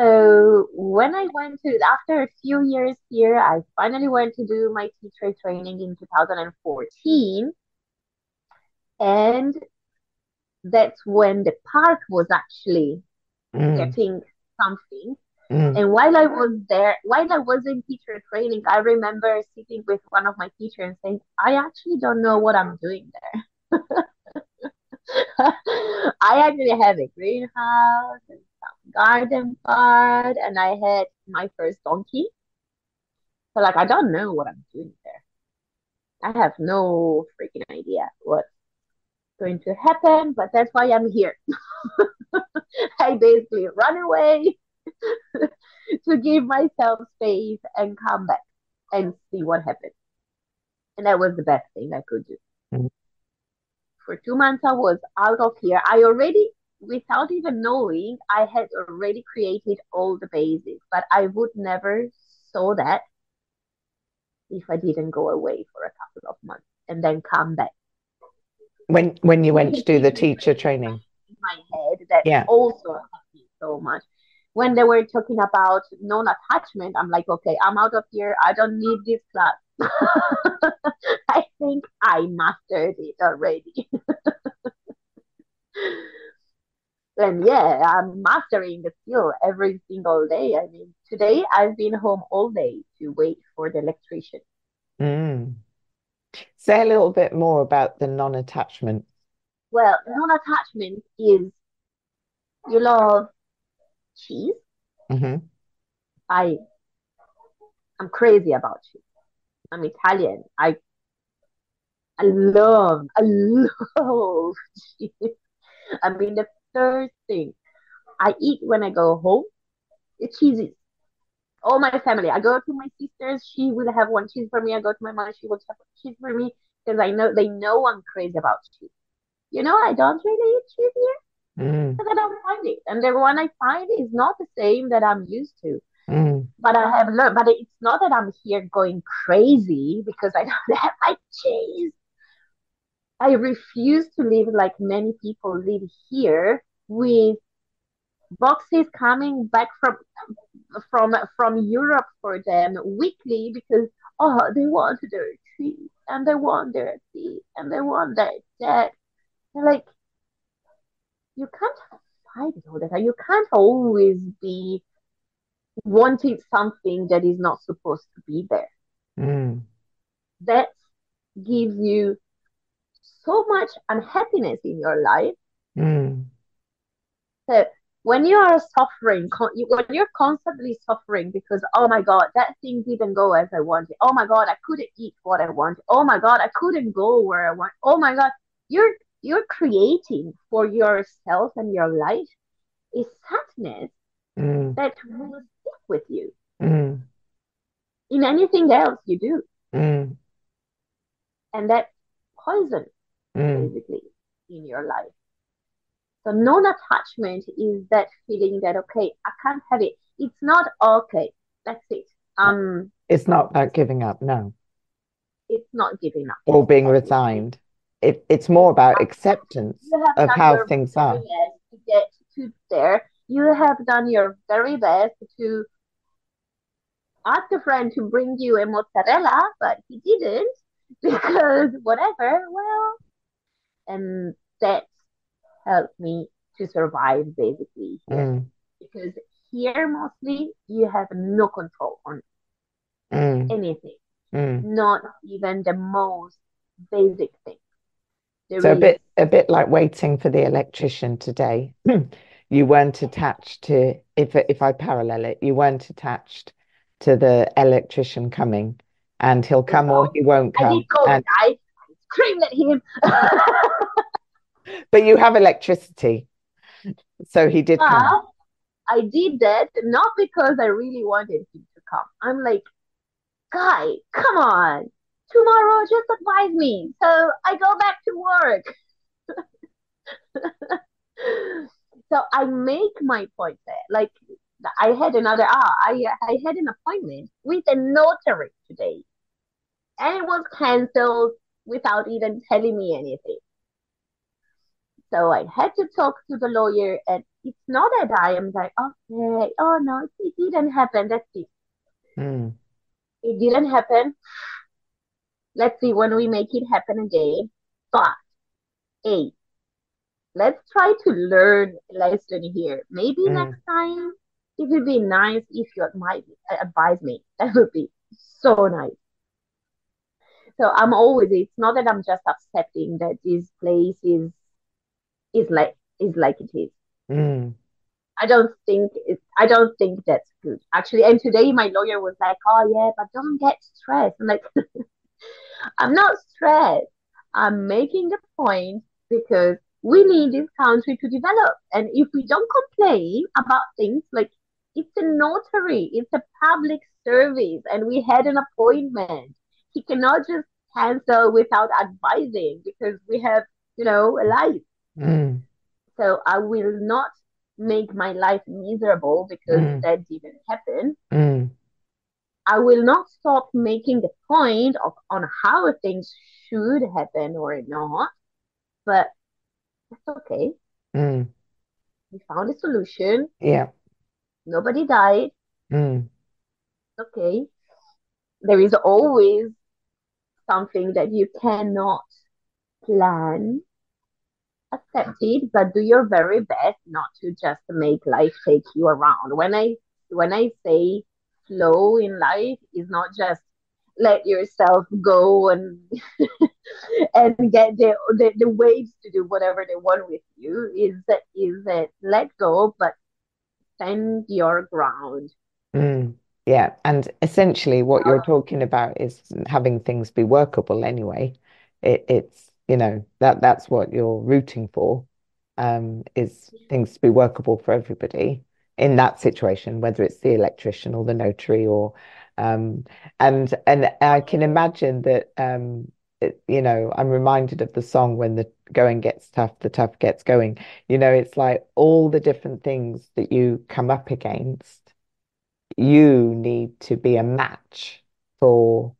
so when I went to, after a few years here, I finally went to do my teacher training in 2014. And that's when the park was actually mm. getting something Mm. And while I was there, while I was in teacher training, I remember sitting with one of my teachers and saying, I actually don't know what I'm doing there. I actually have a greenhouse and garden part, and I had my first donkey. So, like, I don't know what I'm doing there. I have no freaking idea what's going to happen, but that's why I'm here. I basically run away to give myself space and come back and see what happens. And that was the best thing I could do. Mm-hmm. For two months, I was out of here. I already, without even knowing, I had already created all the basics, but I would never saw that if I didn't go away for a couple of months and then come back. When when you went to do the teacher training, in my head that yeah. also helped me so much when they were talking about non-attachment, I'm like, okay, I'm out of here. I don't need this class. I think I mastered it already. and yeah, I'm mastering the skill every single day. I mean, today I've been home all day to wait for the electrician. Mm. Say a little bit more about the non-attachment. Well, non-attachment is you love cheese. Mm-hmm. I I'm crazy about cheese. I'm Italian. I I love I love cheese. I mean the first thing I eat when I go home cheeses. All my family. I go to my sisters, she will have one cheese for me. I go to my mom, she will have one cheese for me because I know they know I'm crazy about cheese. You know, I don't really eat cheese here Mm, because I don't find it, and the one I find is not the same that I'm used to. mm, But I have learned. But it's not that I'm here going crazy because I don't have my cheese. I refuse to live like many people live here with boxes coming back from from from Europe for them weekly because oh they want their cheese and they want their tea and they want that that. They're like you can't fight all time. You can't always be wanting something that is not supposed to be there. mm, That gives you so much unhappiness in your life. mm, So when you are suffering, when you're constantly suffering because, oh my God, that thing didn't go as I wanted. Oh my God, I couldn't eat what I wanted. Oh my God, I couldn't go where I want. Oh my God, you're you're creating for yourself and your life is sadness mm, that will stick with you mm, in anything else you do. mm, And that poison, mm, basically, in your life. So non-attachment is that feeling that, okay, I can't have it. It's not okay. That's it. Um, It's not about giving up, no, it's not giving up. or being resigned. It, it's more about acceptance of how things are. to get to there. You have done your very best to ask a friend to bring you a mozzarella, but he didn't because whatever. Well, and that helped me to survive basically here Mm, because here mostly you have no control on mm, anything, mm. not even the most basic thing. There So a bit a bit like waiting for the electrician today. You weren't attached to if if I parallel it, you weren't attached to the electrician coming, and he'll come or he won't I come. did go And. Screamed at him. but you have electricity, so he did come. I did that not because I really wanted him to come. I'm like, guy, come on. Tomorrow, just advise me. So I go back to work. So I make my point there. Like I had another ah, I I had an appointment with a notary today, and it was canceled without even telling me anything. So I had to talk to the lawyer, and it's not that I am like, okay, oh no, it didn't happen. That's it. Mm, It didn't happen. Let's see when we make it happen again. But hey, let's try to learn a lesson here. Maybe mm, next time it would be nice if you might advise me. That would be so nice. So I'm always, it's not that I'm just accepting that this place is is like is like it is. mm, I don't think it, I don't think that's good. Actually, and today my lawyer was like, "Oh yeah, but don't get stressed." I'm like, I'm not stressed. I'm making the point because we need this country to develop. And if we don't complain about things like it's a notary, it's a public service, and we had an appointment, he cannot just cancel without advising because we have, you know, a life. mm, So I will not make my life miserable because mm, that didn't happen. mm, I will not stop making the point of on how things should happen or not, but that's okay. mm. We found a solution. Yeah. Nobody died. Mm, Okay. There is always something that you cannot plan. Accept it, but do your very best not to just make life take you around. When I when I say flow in life is not just let yourself go and and get the, the the waves to do whatever they want with you is that is that let go but stand your ground mm. Yeah. And essentially what you're Uh, talking about is having things be workable anyway. It, it's, you know, that that's what you're rooting for, um, is things to be workable for everybody in that situation, whether it's the electrician or the notary or um, and and I can imagine that um, it, you know I'm reminded of the song when the going gets tough, the tough gets going. You know, it's like all the different things that you come up against, you need to be a match for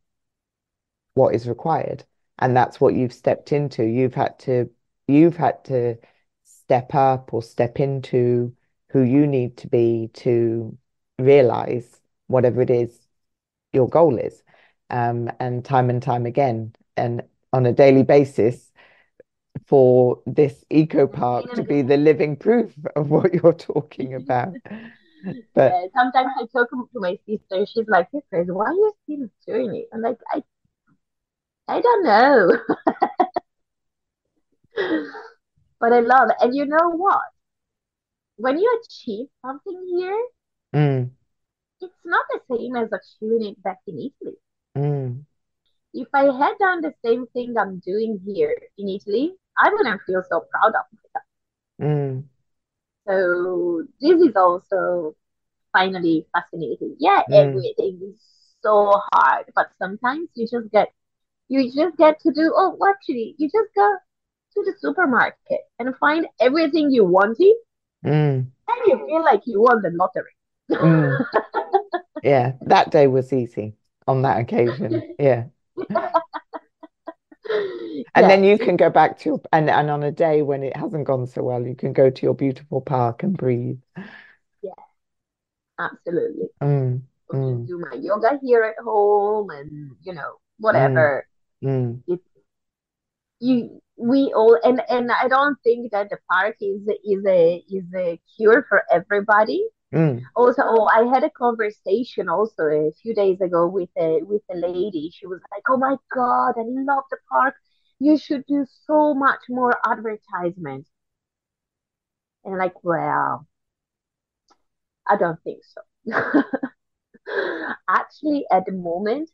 what is required. And that's what you've stepped into. You've had to you've had to step up or step into who you need to be to realize whatever it is your goal is. Um, and time and time again, and on a daily basis, for this eco park to be the living proof of what you're talking about. But yeah, sometimes I talk to my sister, she's like, hey, crazy? why are you still doing it? I'm like, I I don't know. but I love it. And you know what? When you achieve something here, mm. it's not the same as achieving it back in Italy. Mm. If I had done the same thing I'm doing here in Italy, I wouldn't feel so proud of myself. Mm. So this is also finally fascinating. Yeah, mm. everything is so hard, but sometimes you just get you just get to do oh actually you just go to the supermarket and find everything you wanted mm. and you feel like you won the lottery. Mm. yeah, that day was easy on that occasion. Yeah. And then you can go back to your and, and on a day when it hasn't gone so well you can go to your beautiful park and breathe yeah absolutely mm, mm. do my yoga here at home and you know whatever mm. it, you we all and and i don't think that the park is is a is a cure for everybody Mm. Also, oh, I had a conversation also a few days ago with a with a lady. She was like, "Oh my god, I love the park. You should do so much more advertisement." And like, well, I don't think so. Actually, at the moment,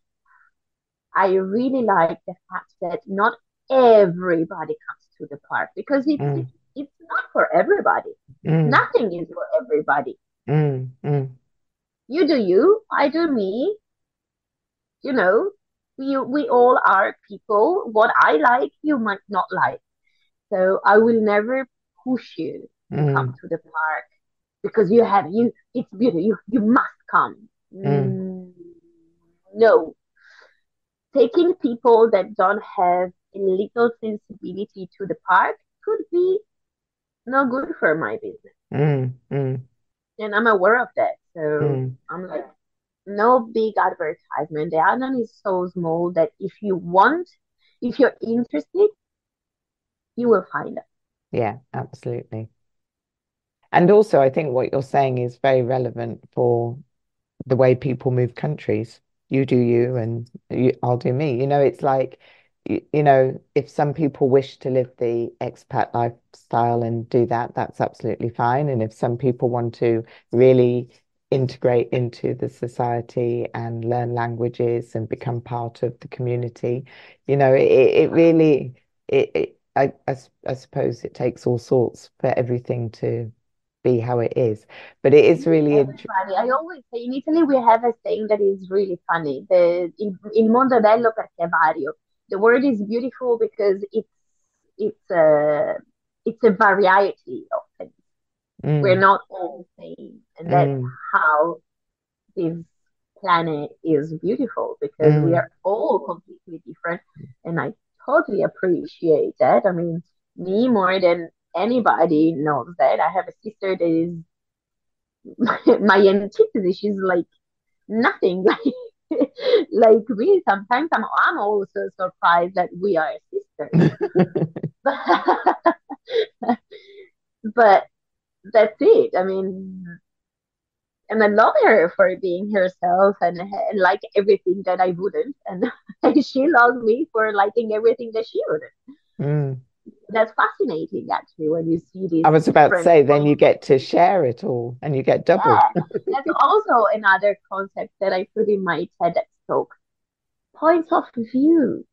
I really like the fact that not everybody comes to the park because it's mm. it's not for everybody. Mm. Nothing is for everybody. Mm, mm. You do you, I do me. You know, we we all are people. What I like, you might not like. So I will never push you to mm. come to the park because you have you. It's beautiful. You you must come. Mm. Mm, no, taking people that don't have a little sensibility to the park could be not good for my business. Mm, mm and I'm aware of that. So mm. I'm like, no big advertisement. The island is so small that if you want, if you're interested, you will find it. Yeah, absolutely. And also, I think what you're saying is very relevant for the way people move countries. You do you, and you, I'll do me. You know, it's like you, know, if some people wish to live the expat lifestyle and do that, that's absolutely fine. And if some people want to really integrate into the society and learn languages and become part of the community, you know, it, it really, it, it I, I, I suppose it takes all sorts for everything to be how it is. But it is really interesting. I always say in Italy we have a saying that is really funny. The il, il mondo bello perché è vario the word is beautiful because it's it's a it's a variety of. Mm. We're not all the same, and that's mm. how this planet is beautiful because mm. we are all completely different. And I totally appreciate that. I mean, me more than anybody knows that. I have a sister that is my, my antithesis. She's like nothing like like me, sometimes I'm, I'm also surprised that we are sisters. but that's it. I mean, and I love her for being herself and, and like everything that I wouldn't, and she loves me for liking everything that she wouldn't. Mm that's fascinating actually when you see these. I was about to say, then you get to share it all and you get double. Yeah, that's also another concept that I put in my TEDx talk. Points of view.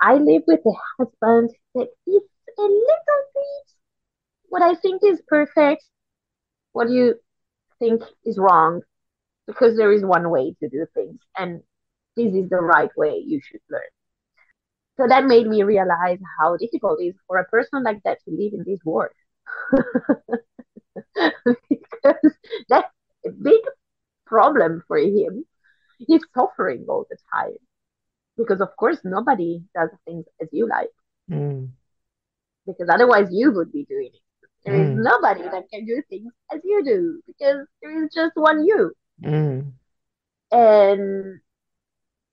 I live with a husband that is a little bit what I think is perfect. What you think is wrong because there is one way to do things and this is the right way you should learn. So that made me realize how difficult it is for a person like that to live in this world. because that's a big problem for him. He's suffering all the time. Because of course nobody does things as you like. Mm. Because otherwise you would be doing it. There is Mm. nobody that can do things as you do because there is just one you. Mm. And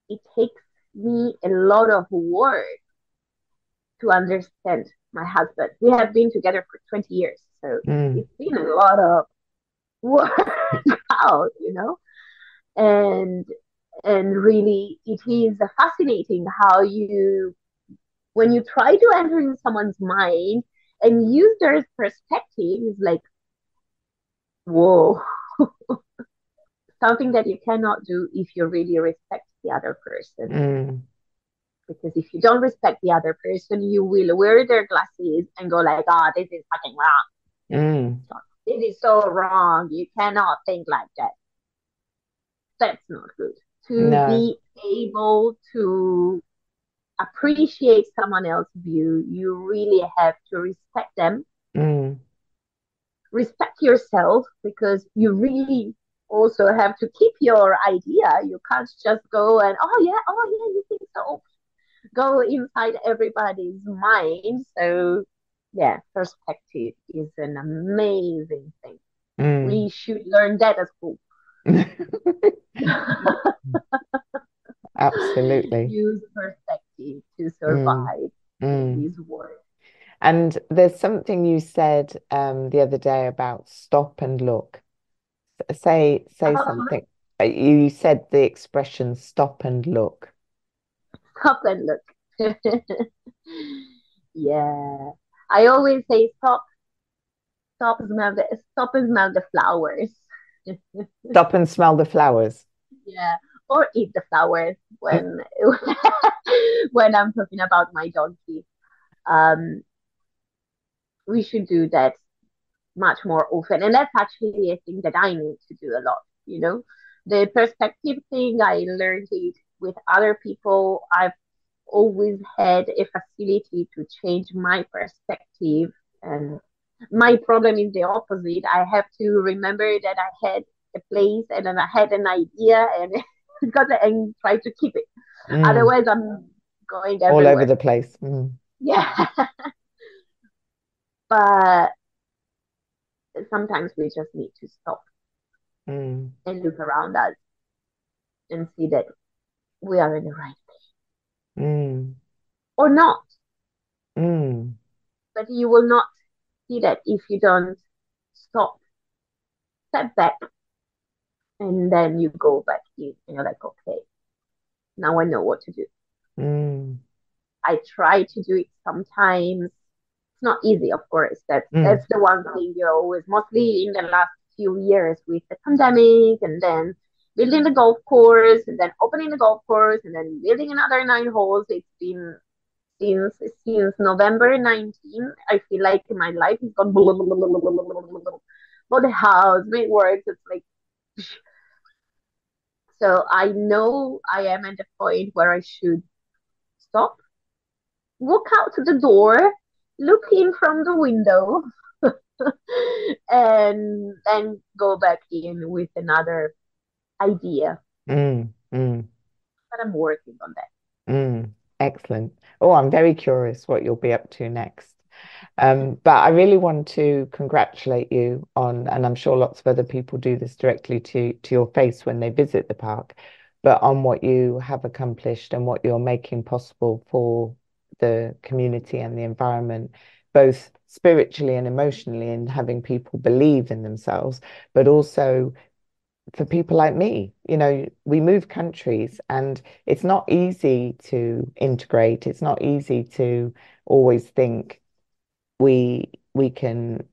it takes me a lot of work to understand my husband. We have been together for 20 years, so Mm. it's been a lot of work out, you know. And and really it is fascinating how you when you try to enter in someone's mind and user's their perspective is like whoa something that you cannot do if you really respect the other person Mm. because if you don't respect the other person you will wear their glasses and go like ah this is fucking wrong Mm. this is so wrong you cannot think like that that's not good to No. be able to appreciate someone else's view you really have to respect them Mm. respect yourself because you really also have to keep your idea. You can't just go and, oh, yeah, oh, yeah, you think so. Go inside everybody's mind. So, yeah, perspective is an amazing thing. Mm. We should learn that at school. Absolutely. Use to survive Mm. this world. And there's something you said um, the other day about stop and look. Say say something. Uh, You said the expression stop and look. stop and look. yeah. I always say stop, stop and smell the stop and smell the flowers. Stop and smell the flowers. Yeah. Or eat the flowers when when I'm talking about my donkey. Um, we should do that much more often. And that's actually a thing that I need to do a lot, you know. The perspective thing, I learned it with other people. I've always had a facility to change my perspective. And my problem is the opposite. I have to remember that I had a place and then I had an idea and got to, and try to keep it. Mm. Otherwise, I'm going All over the place. Mm. Yeah. But sometimes we just need to stop Mm. and look around us and see that we are in the right place Mm. or not. Mm. But you will not see that if you don't stop, step back, and then you go back in and you're like, okay, now I know what to do. Mm. I try to do it sometimes. It's not easy, of course. That's Mm. that's the one thing you're always mostly in the last few years with the pandemic and then building the golf course and then opening the golf course and then building another nine holes. It's been since since November 19. I feel like my life has gone blah, blah, blah, blah, blah, blah, blah, blah, blah, blah. Bought the house, made works. It's like so I know I am at the point where I should stop, walk out to the door, look in from the window, and then go back in with another idea. Mm. Mm. But I'm working on that. Mm. Excellent. Oh, I'm very curious what you'll be up to next. Um, but I really want to congratulate you on, and I'm sure lots of other people do this directly to, to your face when they visit the park, but on what you have accomplished and what you're making possible for the community and the environment, both spiritually and emotionally, and having people believe in themselves, but also for people like me. You know, we move countries and it's not easy to integrate. It's not easy to always think we we can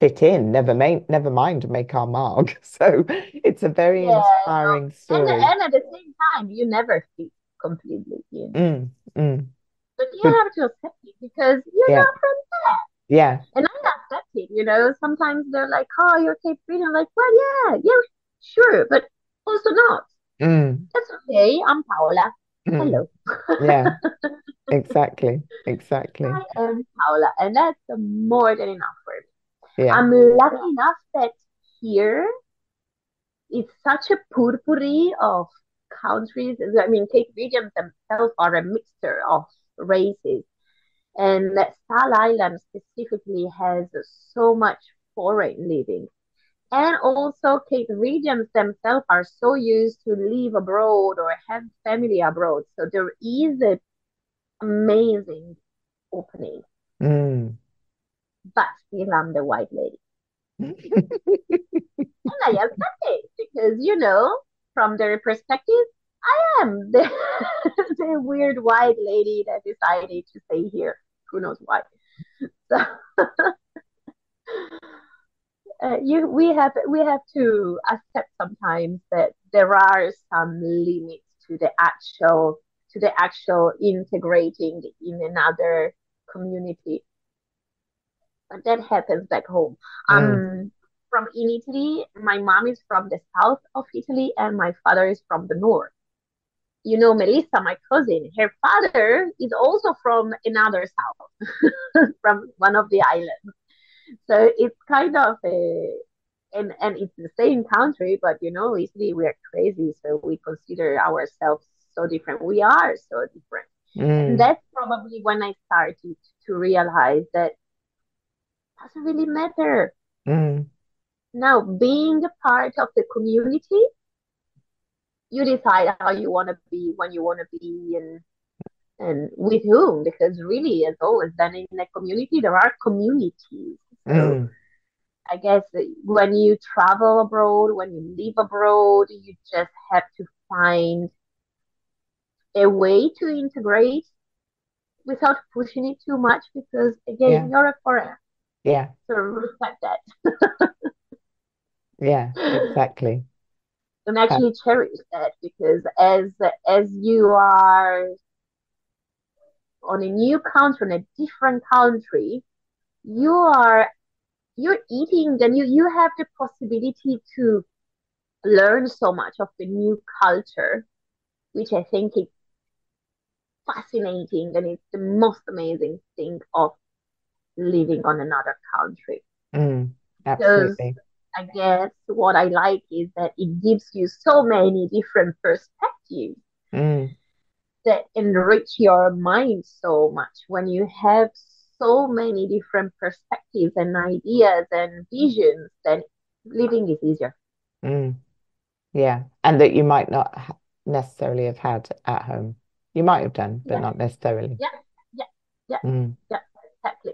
fit in, never mind, never mind make our mark. So it's a very Yeah, inspiring And story. and at the same time, you never fit completely in. Mm, mm, But you But have to accept it because you're yeah, not from there. yeah, And I accept it, you know, sometimes they're like, "Oh, you're Cape Verdean." I'm like, well, yeah, yeah, sure, but also not. Mm, That's okay. I'm Paola. mm. Hello. Yeah, exactly, exactly. I am um, Paola, and that's more than enough for me. Yeah. I'm lucky enough that here it's such a potpourri of countries. I mean, Cape Verdeans themselves are a mixture of races. And that Sal Island specifically has so much foreign living. And also, Cape Verdeans themselves are so used to live abroad or have family abroad. So there is an amazing opening. Mm. But still, I'm the white lady. And I accept it because, you know, from their perspective, I am the, the weird white lady that decided to stay here. Who knows why? So uh, you we have we have to accept sometimes that there are some limits to the actual to the actual integrating in another community. But that happens back home. Mm. Um, from in Italy, my mom is from the south of Italy and my father is from the north. You know, Melissa, my cousin, her father is also from another south, from one of the islands. So it's kind of a, and and it's the same country, but you know, Italy, we are crazy, so we consider ourselves so different. We are so different. And Mm. that's probably when I started to realize that it doesn't really matter. Mm. Now, being a part of the community, you decide how you want to be, when you want to be, and and with whom. Because really, as always, then in a community, there are communities. So Mm. I guess when you travel abroad, when you live abroad, you just have to find a way to integrate without pushing it too much. Because again, Yeah. you're a foreigner, Yeah. so respect that. Yeah. Exactly. and actually cherish that because as as you are on a new country, in a different country, you are you're eating, and you you have the possibility to learn so much of the new culture, which I think is fascinating and it's the most amazing thing of living on another country. mm. Because Absolutely. I guess what I like is that it gives you so many different perspectives Mm. that enrich your mind so much when you have so many different perspectives and ideas and visions, then living is easier. Mm. Yeah. And that you might not necessarily have had at home. You might have done, but Yeah, not necessarily. yeah, yeah, yeah, Mm. yeah, exactly.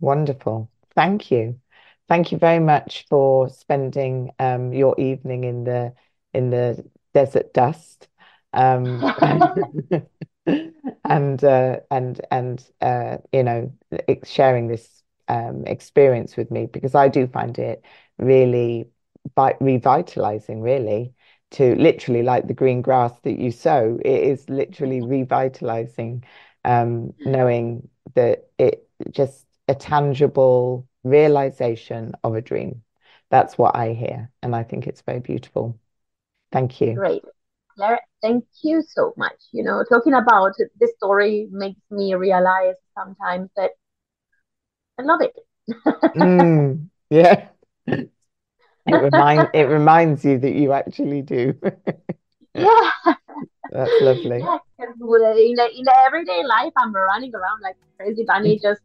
Wonderful. Thank you. Thank you very much for spending um, your evening in the in the desert dust. Um, and uh, and and uh, you know sharing this um, experience with me because I do find it really vi revitalizing, really, to literally like the green grass that you sow. It is literally revitalizing, um, knowing that it just a tangible realization of a dream. That's what I hear, and I think it's very beautiful. Thank you. Great. Clare, thank you so much. You know, talking about this story makes me realize sometimes that I love it. Mm, yeah. It remind it reminds you that you actually do. Yeah, That's lovely. yeah. In the, in the everyday life, I'm running around like crazy bunny, just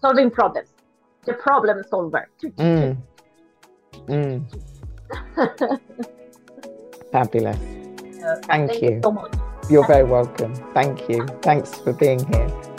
solving problems. The problem solver. Mm, mm, fabulous. Thank thank you you. so much. You're very welcome. Thank you. Thanks for being here.